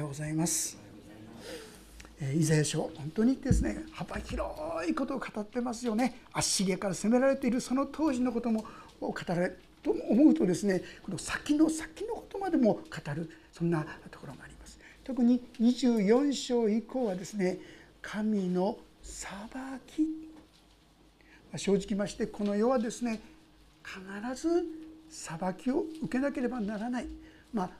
ようございます。イザヤ書本当にですね幅広いことを語ってますよね。アッシリアから攻められているその当時のことも語られと思うとですねこの先の先のことまでも語るそんなところがあります。特に24章以降はですね神の裁き。正直ましてこの世はですね必ず裁きを受けなければならない、まあ、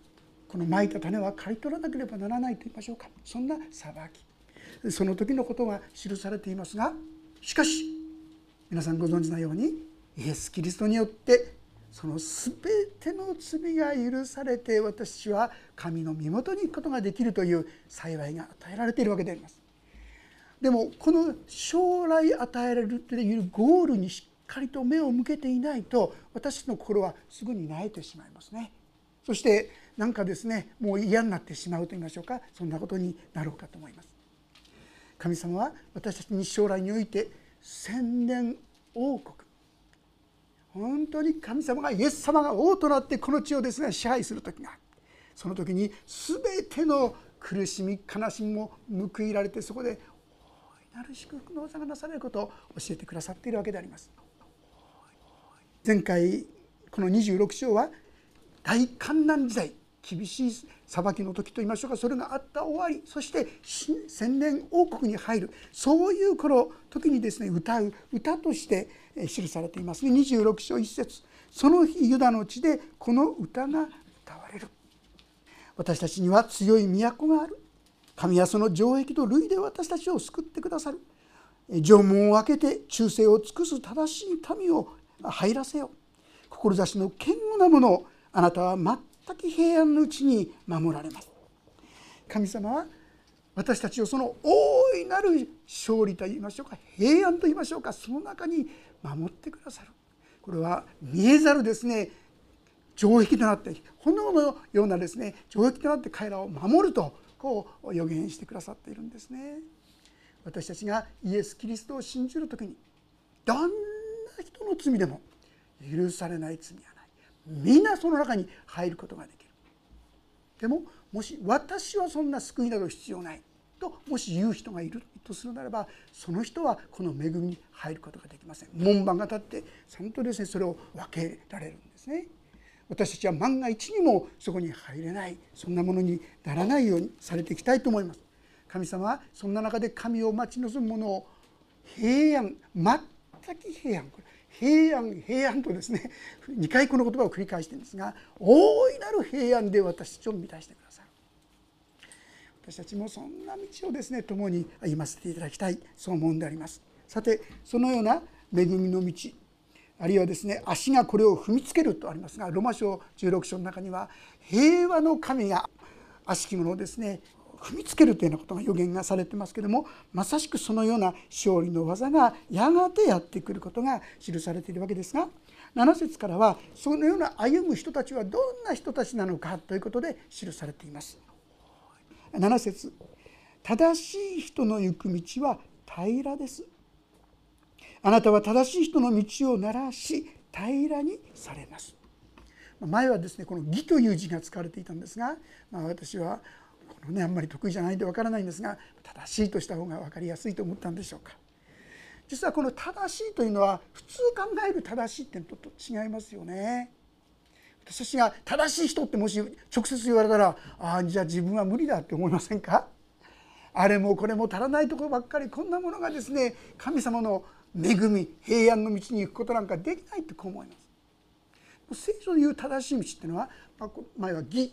このまいた種は刈り取らなければならないと言いましょうかそんな裁きその時のことが記されていますがしかし皆さんご存知のようにイエス・キリストによってその全ての罪が許されて私は神の身元に行くことができるという幸いが与えられているわけであります。でもこの将来与えられるというゴールにしっかりと目を向けていないと私の心はすぐに萎えてしまいますね。そしてなんかですねもう嫌になってしまうと言いましょうかそんなことになろうかと思います。神様は私たちに将来において千年王国本当に神様がイエス様が王となってこの地をですね支配する時がその時に全ての苦しみ悲しみも報いられてそこで大いなる祝福の技がなされることを教えてくださっているわけであります。前回この26章は大観難時代厳しい裁きの時といいましょうかそれがあった終わりそして千年王国に入る。そういう頃時にですね歌う歌として記されています。ね26章1節。その日ユダの地でこの歌が歌われる。私たちには強い都がある。神はその城壁と類で私たちを救ってくださる。城門を開けて忠誠を尽くす正しい民を入らせよ志の堅固なものをあなたは待っ全く平安のうちに守られます。神様は私たちをその大いなる勝利といいましょうか平安といいましょうかその中に守ってくださる。これは見えざるですね城壁となって炎のようなですね城壁となって彼らを守るとこう予言してくださっているんですね。私たちがイエス・キリストを信じる時にどんな人の罪でも許されない罪はない皆その中に入ることができる。でももし私はそんな救いなど必要ない。ともし言う人がいるとするならばその人はこの恵みに入ることができません。門番が立ってちゃんとですねそれを分けられるんですね。私たちは万が一にもそこに入れない。そんなものにならないようにされていきたいと思います。神様はそんな中で神を待ち望む者を平安全く平安これ平安平安とですね 2回この言葉を繰り返してるんですが大いなる平安で私たちを満たしてくださる。私たちもそんな道をですね共に歩ませていただきたいそう思うんであります。さてそのような恵みの道あるいはですね足がこれを踏みつけるとありますがロマ書16章の中には平和の神が悪しき者をですね踏みつけるというようなことが予言がされてますけどもまさしくそのような勝利の技がやがてやってくることが記されているわけですが7節からはそのような歩む人たちはどんな人たちなのかということで記されています。7節正しい人の行く道は平らですあなたは正しい人の道を鳴らし平らにされます前はですねこの「義」という字が使われていたんですが、まあ、私はこのねあんまり得意じゃないんでわからないんですが正しいとした方が分かりやすいと思ったんでしょうか。実はこの正しいというのは普通考える正しいってのと違いますよね。私が正しい人ってもし直接言われたらああじゃあ自分は無理だって思いませんか？あれもこれも足らないとこばっかり。こんなものがですね神様の恵み平安の道に行くことなんかできないってこう思います。聖書で言う正しい道っていうのは前は義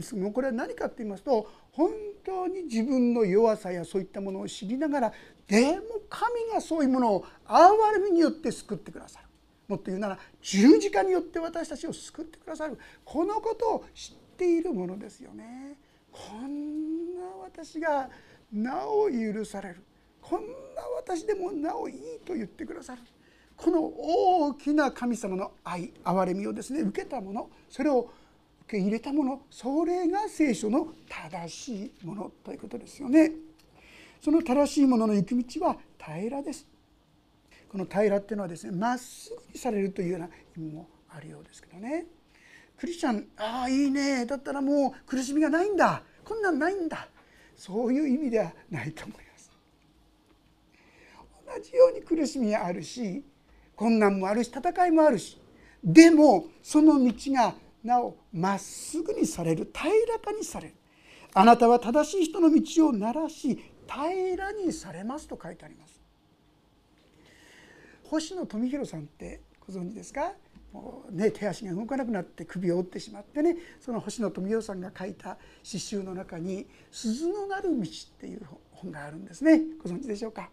ですもこれは何かって言いますと本当に自分の弱さやそういったものを知りながらでも神がそういうものを憐れみによって救ってくださる。もっと言うなら十字架によって私たちを救ってくださる。このことを知っているものですよね。こんな私がなお許される。こんな私でもなおいいと言ってくださる。この大きな神様の愛憐れみをですね受けたものそれを受け入れたものそれが聖書の正しいものということですよね。その正しいものの行く道は平らです。この平らっていうのはですねまっすぐにされるというような意味もあるようですけどね。クリスチャンああいいねだったらもう苦しみがないんだこんなんないんだそういう意味ではないと思います同じように苦しみがあるし困難もあるし戦いもあるしでもその道がなおまっすぐにされる平らかにされる。あなたは正しい人の道をならし平らにされますと書いてあります。星野富弘さんってご存知ですか？もうね手足が動かなくなって首を折ってしまってねその星野富弘さんが書いた詩集の中に「鈴のなる道」っていう本があるんですね。ご存知でしょうか？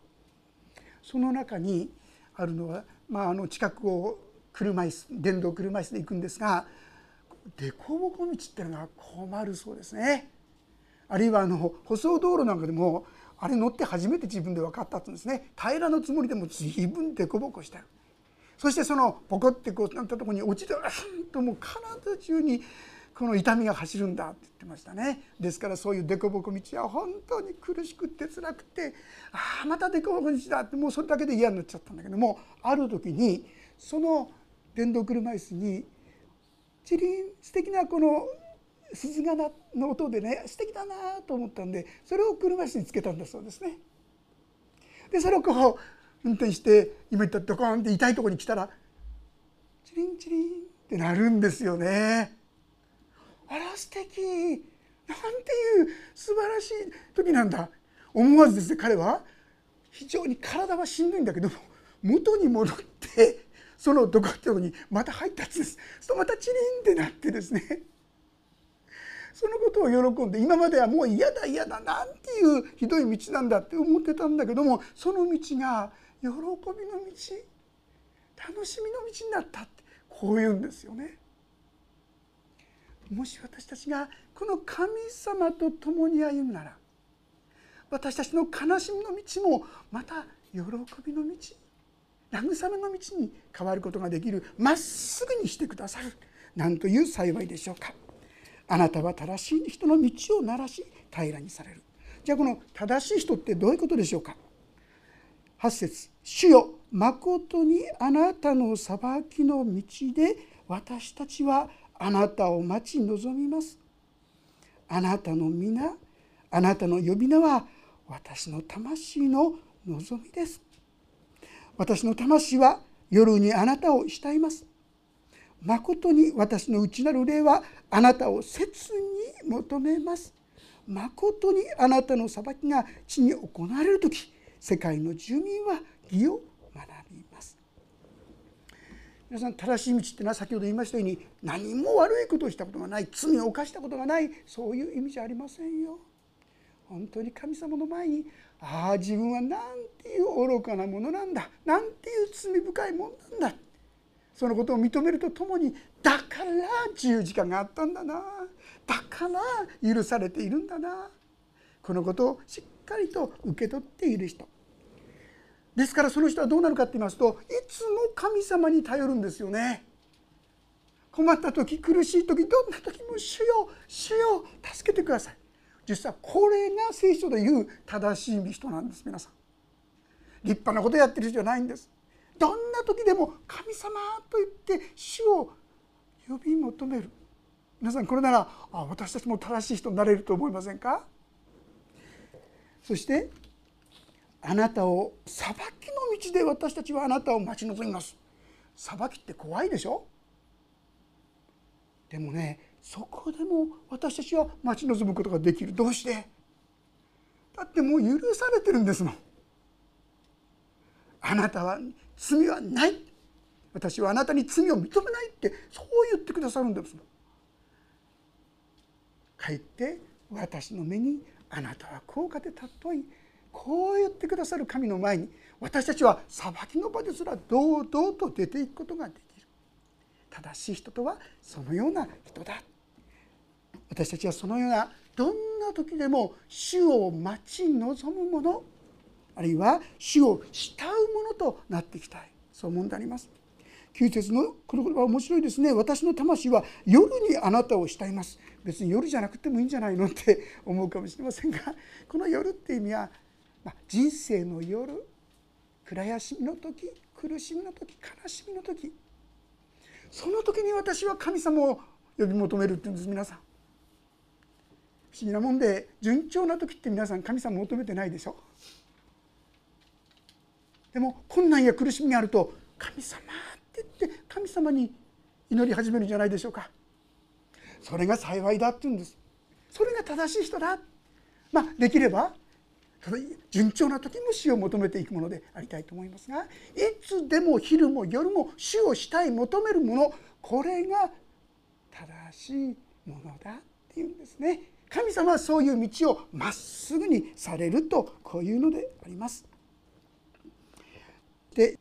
その中にあるのは、まあ、あの近くを車椅子電動車椅子で行くんですが凸凹道っていうのが困るそうですね。あるいはあの舗装道路なんかでもあれ乗って初めて自分で分かったってんですね。平らのつもりでも随分凸凹してるそしてそのポコってこうなったところに落ちてうんともう体中にこの痛みが走るんだって言ってましたね。ですからそういう凸凹道は本当に苦しくて辛くてああまた凸凹道だってもうそれだけで嫌になっちゃったんだけどもある時にその電動車椅子にチリン素敵なこの鈴がなの音でね素敵だなと思ったんでそれを車椅子につけたんだそうですね。でそれをこう運転して今言ったドコンって痛いとこに来たらチリンチリンってなるんですよね。あら素敵なんていう素晴らしい時なんだ思わずですね彼は非常に体はしんどいんだけども元に戻ってそのどこってとこにまた入ったんです。そまたチリンってなってですね。そのことを喜んで今まではもう嫌だ嫌だなんていうひどい道なんだって思ってたんだけどもその道が喜びの道楽しみの道になったってこう言うんですよね。もし私たちがこの神様と共に歩むなら私たちの悲しみの道もまた喜びの道。慰めの道に変わることができる。まっすぐにしてくださる。なんという幸いでしょうか。あなたは正しい人の道をならし平らにされる。じゃあこの正しい人ってどういうことでしょうか。8節。主よまことにあなたの裁きの道で私たちはあなたを待ち望みます。あなたの皆あなたの呼び名は私の魂の望みです。私の魂は夜にあなたを慕いますまことに私の内なる霊はあなたを切に求めます。まことにあなたの裁きが地に行われる時世界の住民は義を学びます。皆さん正しい道ってのは先ほど言いましたように何も悪いことをしたことがない罪を犯したことがないそういう意味じゃありませんよ。本当に神様の前にああ自分はなんていう愚かなものなんだ。なんていう罪深いもんなんだ。そのことを認めるとともにだから十字架があったんだな。だから許されているんだな。このことをしっかりと受け取っている人。ですからその人はどうなるかって言いますといつも神様に頼るんですよね。困った時苦しい時どんな時も主よ主よ助けてください。実はこれが聖書で言う正しい人なんです皆さん。立派なことやってる人じゃないんです。どんな時でも神様と言って主を呼び求める。皆さんこれならあ私たちも正しい人になれると思いませんか？そしてあなたを裁きの道で私たちはあなたを待ち望みます。裁きって怖いでしょ？でもねそこでも私たちは待ち望むことができる。どうして？だってもう許されてるんですもん。あなたは罪はない。私はあなたに罪を認めないってそう言ってくださるんですかえって私の目にあなたは高価で尊いこう言ってくださる神の前に私たちは裁きの場ですら堂々と出ていくことができる。正しい人とはそのような人だ。私たちはそのようなどんな時でも主を待ち望む者あるいは主を慕うものとなっていきたい。そう思うんであります。9節のこの言葉面白いですね。私の魂は夜にあなたを慕います。別に夜じゃなくてもいいんじゃないのって思うかもしれませんがこの夜っていう意味は、まあ、人生の夜暗休みの時苦しみの時悲しみの時。その時に私は神様を呼び求めるっていうんです皆さん。不思議なもんで順調な時って皆さん神様求めてないでしょ？でも困難や苦しみがあると「神様」って言って神様に祈り始めるんじゃないでしょうか？それが幸いだって言うんです。それが正しい人だ。まあできれば順調な時も死を求めていくものでありたいと思いますがいつでも昼も夜も主をしたい求めるものこれが正しいものだっていうんですね。神様はそういう道をまっすぐにされるとこういうのであります。で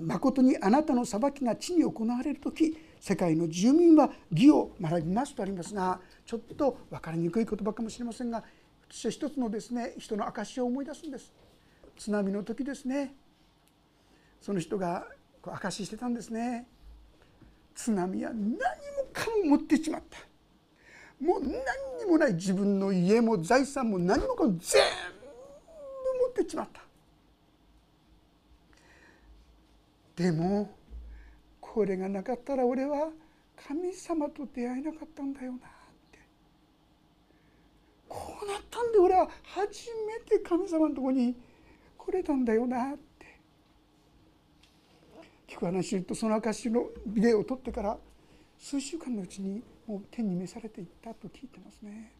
誠にあなたの裁きが地に行われる時世界の住民は義を学びますとありますがちょっと分かりにくい言葉かもしれませんが私は一つのですね人の証を思い出すんです。津波の時ですね。その人がこう証ししてたんですね。津波は何もかも持ってしまった。もう何にもない自分の家も財産も何もかも全部持ってしまった。でもこれがなかったら俺は神様と出会えなかったんだよなって。こうなったんで俺は初めて神様のとこに来れたんだよなって。聞く話言うとその証のビデオを撮ってから数週間のうちにもう天に召されていったと聞いてますね。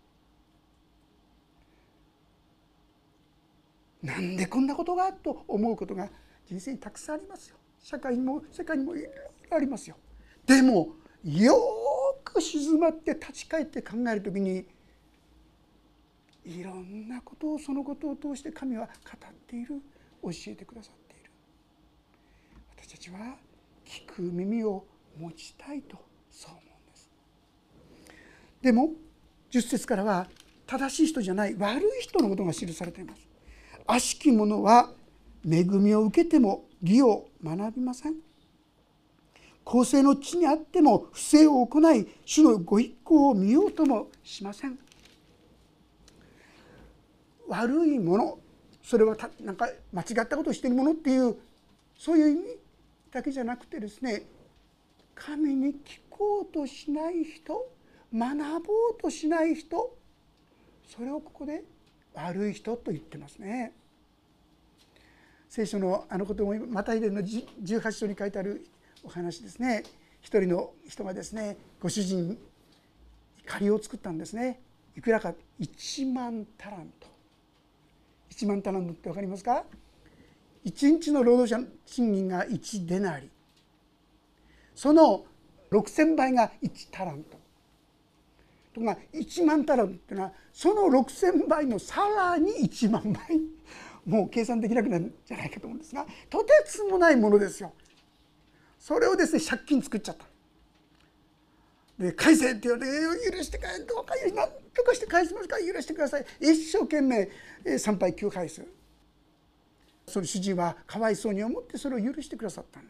なんでこんなことがと思うことが人生にたくさんありますよ。社会にも世界にもいろいろありますよ。でもよく静まって立ち返って考える時にいろんなことをそのことを通して神は語っている教えてくださっている私たちは聞く耳を持ちたいとそう思うんです。でも10節からは正しい人じゃない悪い人のことが記されています。悪しき者は恵みを受けても義を学びません。公正の地にあっても不正を行い主のご一行を見ようともしません。悪いものそれはなんか間違ったことをしているものっていうそういう意味だけじゃなくてですね神に聞こうとしない人学ぼうとしない人それをここで悪い人と言ってますね。聖書のあのこともマタイ伝の18章に書いてあるお話ですね。一人の人がですねご主人借りを作ったんですね。いくらか1万タラント1万タラントって分かりますか？1日の労働者賃金が1デナリ。その6,000倍が1タラント。とか1万タラントっていうのはその6,000倍のさらに1万倍。もう計算できなくなるんじゃないかと思うんですがとてつもないものですよ。それをですね借金作っちゃった。で返せって言われて許してくれどうか何とかして返しますか許してください。一生懸命参拝9回する。その主人はかわいそうに思ってそれを許してくださった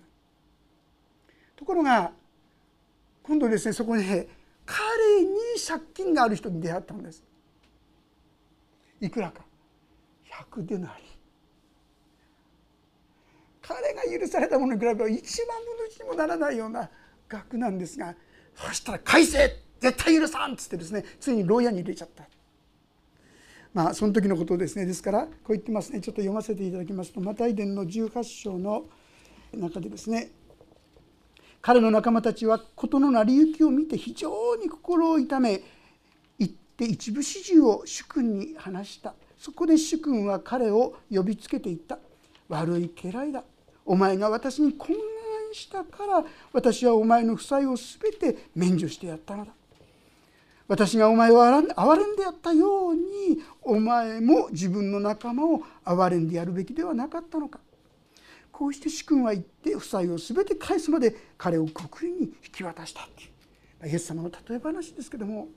ところが今度ですねそこに彼に借金がある人に出会ったんですいくらか100デナリ彼が許されたものに比べると1万分の1にもならないような額なんですがそしたら「返せ絶対許さん!」っつってですねついに牢屋に入れちゃった。まあその時のことですねですからこう言ってますねちょっと読ませていただきますとマタイ伝の18章の中でですね彼の仲間たちは事の成り行きを見て非常に心を痛め行って一部始終を主君に話した。そこで主君は彼を呼びつけていった。悪い家来だ。お前が私にこんなしたから私はお前の負債を全て免除してやったのだ。私がお前を憐れんでやったようにお前も自分の仲間を憐れんでやるべきではなかったのか。こうして主君は言って負債を全て返すまで彼を国利に引き渡したっていうイエス様の例え話ですけども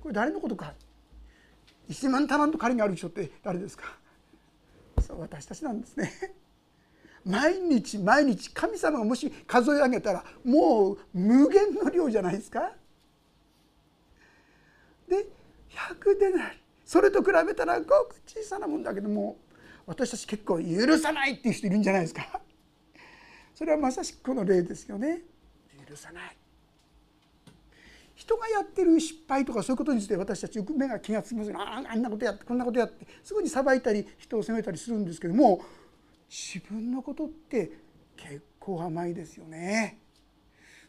これ誰のことか1万タラント借りがある人って誰ですかそう私たちなんですね。毎日毎日神様がもし数え上げたらもう無限の量じゃないですか。で100でないそれと比べたらごく小さなもんだけども私たち結構許さないっていう人いるんじゃないですか？それはまさしくこの例ですよね。許さない。人がやってる失敗とかそういうことについて私たちよく目が気が付きますああんなことやってこんなことやってすぐに裁いたり人を責めたりするんですけども自分のことって結構甘いですよね。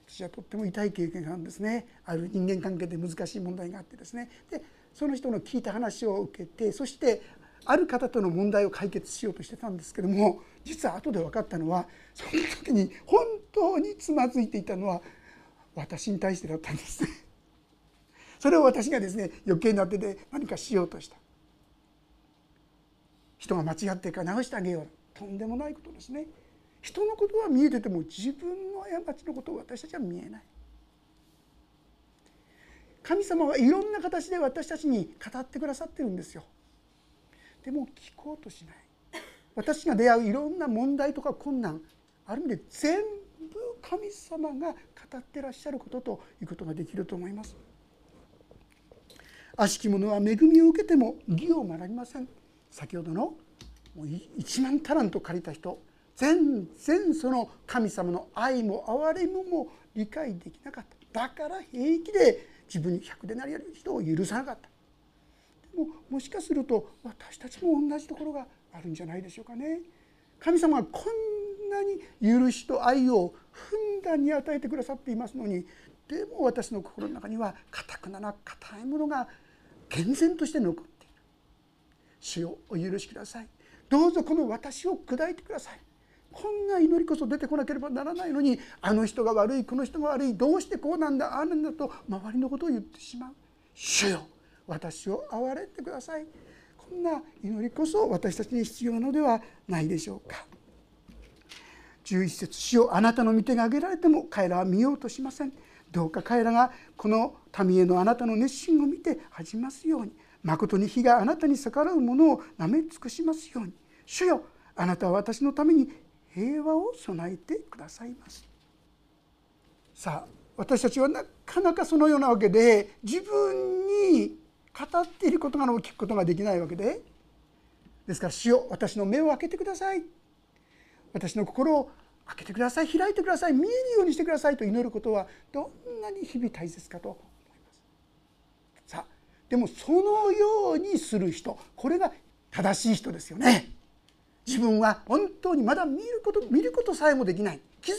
私はとっても痛い経験があるんですねある人間関係で難しい問題があってですねでその人の聞いた話を受けてそしてある方との問題を解決しようとしてたんですけども実は後で分かったのはその時に本当につまずいていたのは私に対してだったんですね。それを私がですね余計な手で何かしようとした。人が間違ってか直してあげよう。とんでもないことですね。人のことは見えてても自分の過ちのことを私たちは見えない。神様はいろんな形で私たちに語ってくださってるんですよ。でも聞こうとしない。私が出会ういろんな問題とか困難ある意味で全部神様が語ってらっしゃることということができると思います。悪しき者は恵みを受けても義を学びません。先ほどの1万タラント借りた人。全然その神様の愛も憐れみも理解できなかった。だから平気で自分に100でなりやる人を許さなかった。ももしかすると私たちも同じところがあるんじゃないでしょうかね。神様がこんなに許しと愛をふんだんに与えてくださっていますのにでも私の心の中には固くなな硬いものが健全として残っている。主をお許しください。どうぞこの私を砕いてください。こんな祈りこそ出てこなければならないのにあの人が悪いこの人が悪いどうしてこうなんだああなんだと周りのことを言ってしまう。主よ私を憐れてください。こんな祈りこそ私たちに必要なのではないでしょうか。11節主よあなたの御手が挙げられても彼らは見ようとしません。どうか彼らがこの民へのあなたの熱心を見て恥じますように。まことに火があなたに逆らう者をなめ尽くしますように。主よあなたは私のために平和を備えてくださいます。さあ私たちはなかなかそのようなわけで自分に語っていることが聞くことができないわけで。ですから主よ私の目を開けてください。私の心を開けてください。開いてください。見えるようにしてください。と祈ることはどんなに日々大切かと思います。さあでもそのようにする人これが正しい人ですよね。自分は本当にまだ見ること見ることさえもできない。気づ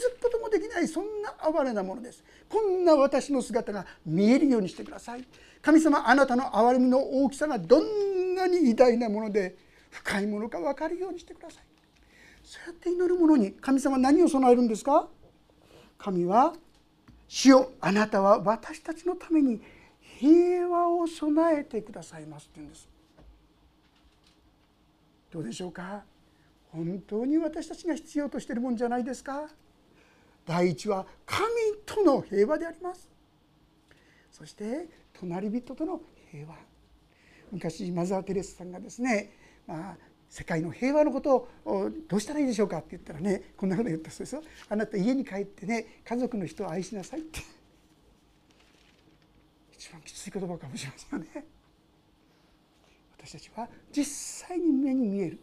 できないそんな哀れなものです。こんな私の姿が見えるようにしてください。神様あなたの憐れみの大きさがどんなに偉大なもので深いものか分かるようにしてください。そうやって祈る者に神様何を備えるんですか？神は「主よあなたは私たちのために平和を備えてくださいます」って言うんです。どうでしょうか？本当に私たちが必要としているもんじゃないですか？第一は神との平和であります。そして隣人との平和。昔マザー・テレスさんがですね、まあ、世界の平和のことをどうしたらいいでしょうかって言ったらねこんなこと言ったそうですよ。あなた家に帰ってね家族の人を愛しなさいって。一番きつい言葉かもしれませんよね。私たちは実際に目に見える。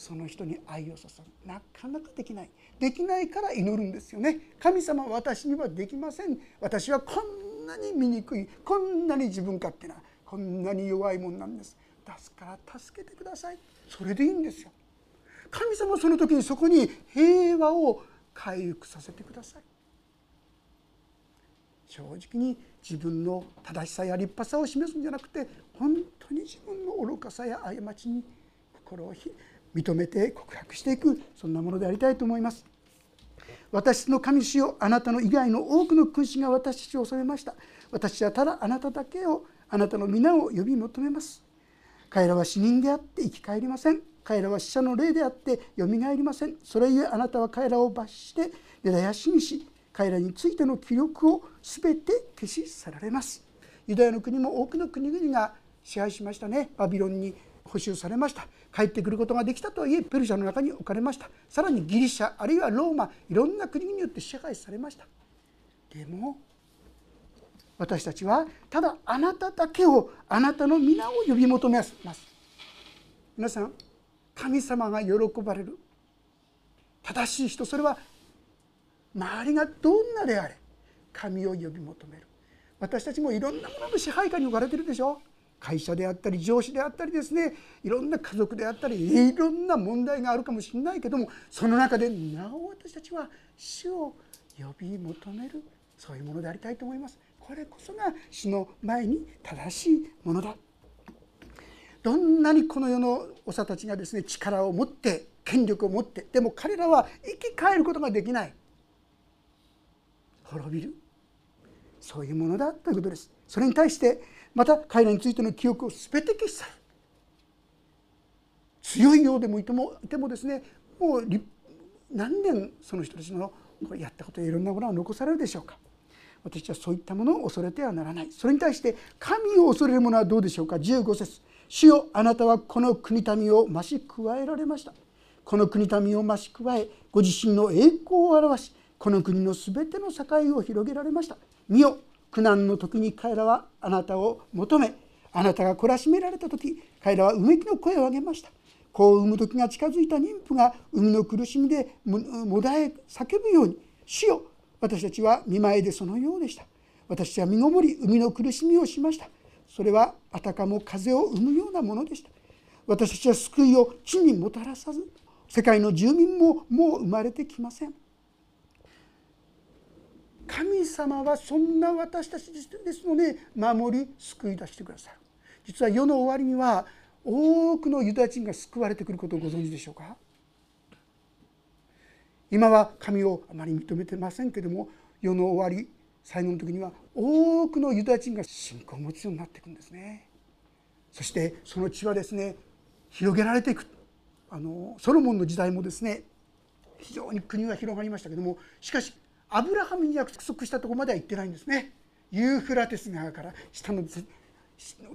その人に愛を注ぐ。なかなかできない。できないから祈るんですよね。神様私にはできません。私はこんなに醜いこんなに自分勝手なこんなに弱いもんなんです。ですから助けてください。それでいいんですよ。神様その時にそこに平和を回復させてください。正直に自分の正しさや立派さを示すんじゃなくて本当に自分の愚かさや過ちに心を認めて告白していくそんなものでありたいと思います。私の神主よあなたの以外の多くの君主が私たちを恐れました。私はただあなただけをあなたの皆を呼び求めます。彼らは死人であって生き返りません。彼らは死者の霊であってよみがえりません。それゆえあなたは彼らを罰して根絶やしにし彼らについての記録を全て消し去られます。ユダヤの国も多くの国々が支配しましたね。バビロンに補修されました。帰ってくることができたとはいえペルシャの中に置かれました。さらにギリシャあるいはローマいろんな国によって支配されました。でも私たちはただあなただけをあなたの皆を呼び求めます。皆さん神様が喜ばれる。正しい人それは周りがどんなであれ神を呼び求める。私たちもいろんなものの支配下に置かれてるでしょ。会社であったり上司であったりですねいろんな家族であったりいろんな問題があるかもしれないけどもその中でなお私たちは主を呼び求めるそういうものでありたいと思います。これこそが主の前に正しいものだ。どんなにこの世の長たちがですね力を持って権力を持ってでも彼らは生き返ることができない。滅びる。そういうものだということです。それに対してまた彼らについての記憶を全て消し去る強いようでもいてもいてもですねもう何年その人たちのやったこといろんなものは残されるでしょうか。私はそういったものを恐れてはならない。それに対して神を恐れる者はどうでしょうか。15節。主よあなたはこの国民を増し加えられました。この国民を増し加えご自身の栄光を表しこの国のすべての境を広げられました。見よ苦難の時に彼らはあなたを求めあなたが懲らしめられた時彼らはうめきの声を上げました。子を産む時が近づいた妊婦が海の苦しみでもだえ叫ぶように「主よ私たちは見舞いでそのようでした。私は身ごもり海の苦しみをしました。それはあたかも風を生むようなものでした。私たちは救いを地にもたらさず世界の住民ももう生まれてきません。神様はそんな私たちですので守り救い出してくださる。実は世の終わりには多くのユダヤ人が救われてくることをご存知でしょうか？今は神をあまり認めてませんけども世の終わり最後の時には多くのユダヤ人が信仰を持つようになっていくんですね。そしてその血はですね広げられていく。あのソロモンの時代もですね非常に国が広がりましたけどもしかしアブラハムに約束したところまでは行ってないんですね。ユーフラテス川から下の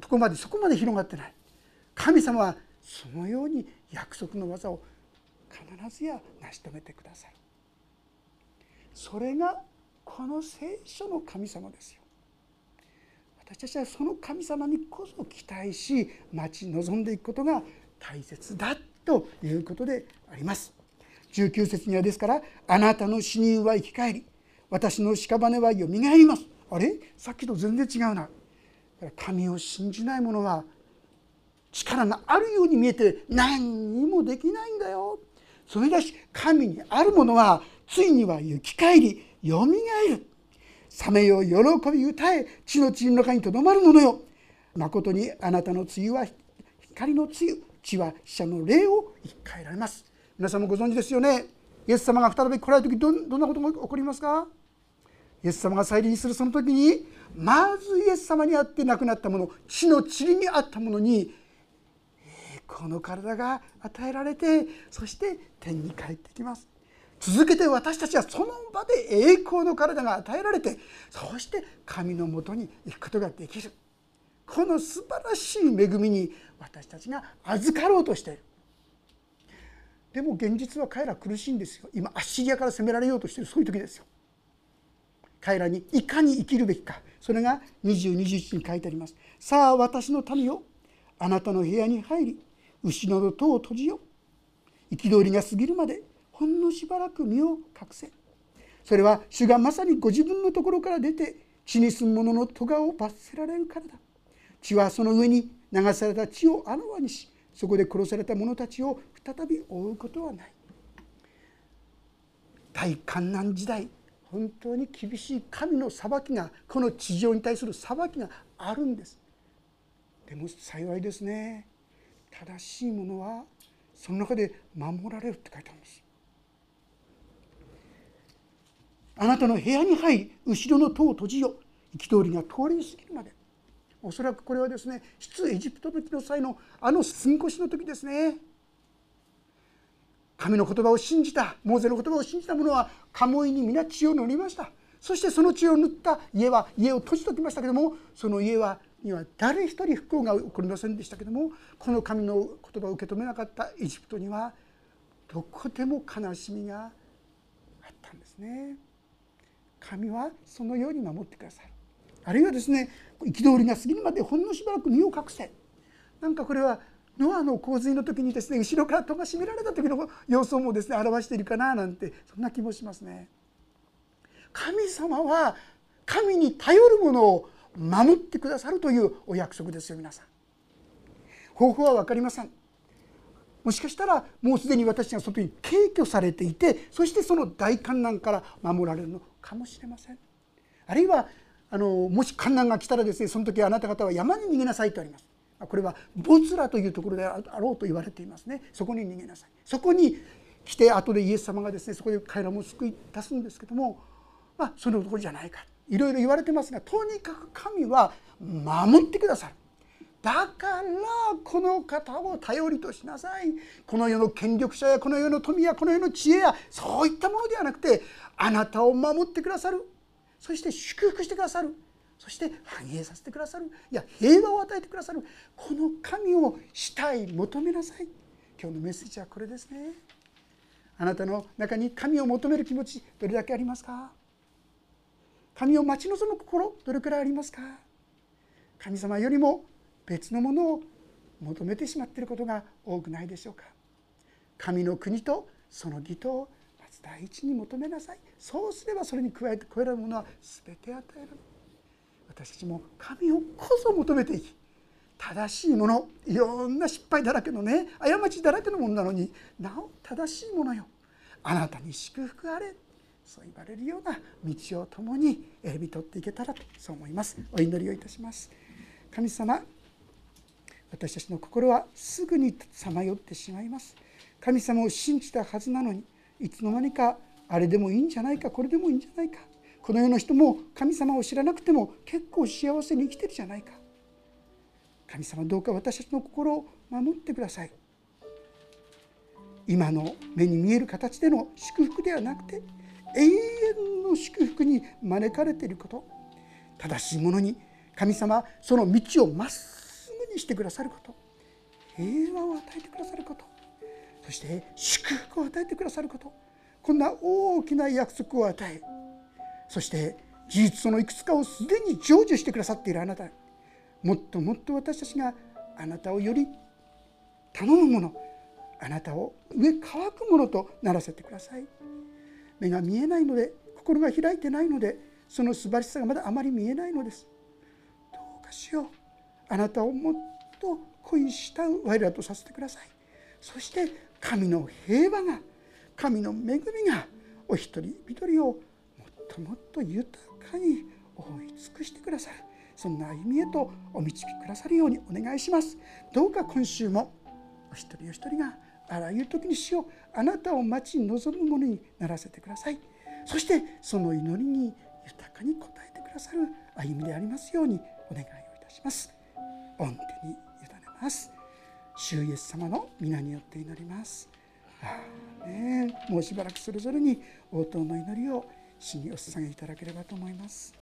とこまでそこまで広がってない。神様はそのように約束の技を必ずや成し遂げてくださいそれがこの聖書の神様ですよ。私たちはその神様にこそ期待し待ち望んでいくことが大切だということであります。19節にはですから「あなたの死人は生き返り私の屍はよみがえります」あれ？さっきと全然違うな。神を信じない者は力があるように見えて何にもできないんだよ。それだし神にあるものはついには行き返りよみがえる。サメよ喜び歌え地の地の中にとどまるものよ。誠にあなたの梅雨は光の梅雨地は死者の霊を生き返られます。皆さんもご存知ですよね。イエス様が再び来られる時どどんなことが起こりますか？イエス様が再臨するその時にまずイエス様にあって亡くなったもの地の塵にあったものにこの体が与えられてそして天に帰ってきます。続けて私たちはその場で栄光の体が与えられてそして神のもとに行くことができる。この素晴らしい恵みに私たちが預かろうとしている。でも現実は彼ら苦しいんですよ。今アッシリアから攻められようとしているそういう時ですよ。彼らにいかに生きるべきか。それが2021に書いてあります。さあ私の民よあなたの部屋に入り後ろの戸を閉じよ憤りが過ぎるまでほんのしばらく身を隠せ。それは主がまさにご自分のところから出て血に住む者の咎を罰せられるからだ。血はその上に流された血をあらわにしそこで殺された者たちを再び追うことはない。大観難時代本当に厳しい神の裁きがこの地上に対する裁きがあるんです。でも幸いですね。正しいものはその中で守られるって書いてあるんです。あなたの部屋に入り後ろの戸を閉じよ憤りが通り過ぎるまでおそらくこれはですね出エジプト時の際のあの住み越しの時ですね。神の言葉を信じたモーゼの言葉を信じた者は鴨居に皆血を塗りました。そしてその血を塗った家は家を閉じておきましたけどもその家はには誰一人不幸が起こりませんでしたけどもこの神の言葉を受け止めなかったエジプトにはどこでも悲しみがあったんですね。神はそのように守ってくださる。あるいはですね憤りが過ぎるまでほんのしばらく身を隠せ。なんかこれはノアの洪水の時にですね後ろから戸が閉められた時の様子もですね表しているかななんてそんな気もしますね。神様は神に頼るものを守ってくださるというお約束ですよ皆さん。方法は分かりません。もしかしたらもうすでに私が外に軽挙されていてそしてその大観難から守られるのかもしれません。あるいはあのもし観難が来たらですねその時あなた方は山に逃げなさいとあります。これはボツラというところであろうと言われていますね。そこに逃げなさい。そこに来て後でイエス様がですねそこで彼らも救い出すんですけどもまあそのところじゃないか。いろいろ言われてますがとにかく神は守ってくださる。だからこの方を頼りとしなさい。この世の権力者やこの世の富やこの世の知恵やそういったものではなくてあなたを守ってくださる。そして祝福してくださる。そして繁栄させてくださる。いや平和を与えてくださる。この神をしたい求めなさい。今日のメッセージはこれですね。あなたの中に神を求める気持ちどれだけありますか？神を待ち望む心どれくらいありますか？神様よりも別のものを求めてしまっていることが多くないでしょうか？神の国とその義と第一に求めなさい。そうすればそれに加えて加えられるものは全て与える。私たちも神をこそ求めていき正しいものいろんな失敗だらけのね過ちだらけのものなのになお正しいものよ。あなたに祝福あれ。そう言われるような道を共に選び取っていけたらとそう思います。お祈りをいたします。神様私たちの心はすぐにさまよってしまいます。神様を信じたはずなのにいつの間にかあれでもいいんじゃないかこれでもいいんじゃないか。この世の人も神様を知らなくても結構幸せに生きてるじゃないか。神様どうか私たちの心を守ってください。今の目に見える形での祝福ではなくて永遠の祝福に招かれていること。正しいものに神様その道をまっすぐにしてくださること。平和を与えてくださること。そして祝福を与えてくださること。こんな大きな約束を与えそして事実そのいくつかをすでに成就してくださっているあなた。もっともっと私たちがあなたをより頼むものあなたを上乾くものとならせてください。目が見えないので心が開いてないのでその素晴らしさがまだあまり見えないのです。どうかしよう。あなたをもっと恋した我らとさせてください。そして神の平和が神の恵みがお一人一人をもっともっと豊かに覆い尽くしてくださる。そんな歩みへとお導きくださるようにお願いします。どうか今週もお一人お一人があらゆる時にしようあなたを待ち望むものにならせてください。そしてその祈りに豊かに応えてくださる歩みでありますようにお願いをいたします。御手に委ねます。主イエス様の皆によって祈ります。ね、もうしばらくそれぞれに応答の祈りを主にお捧げいただければと思います。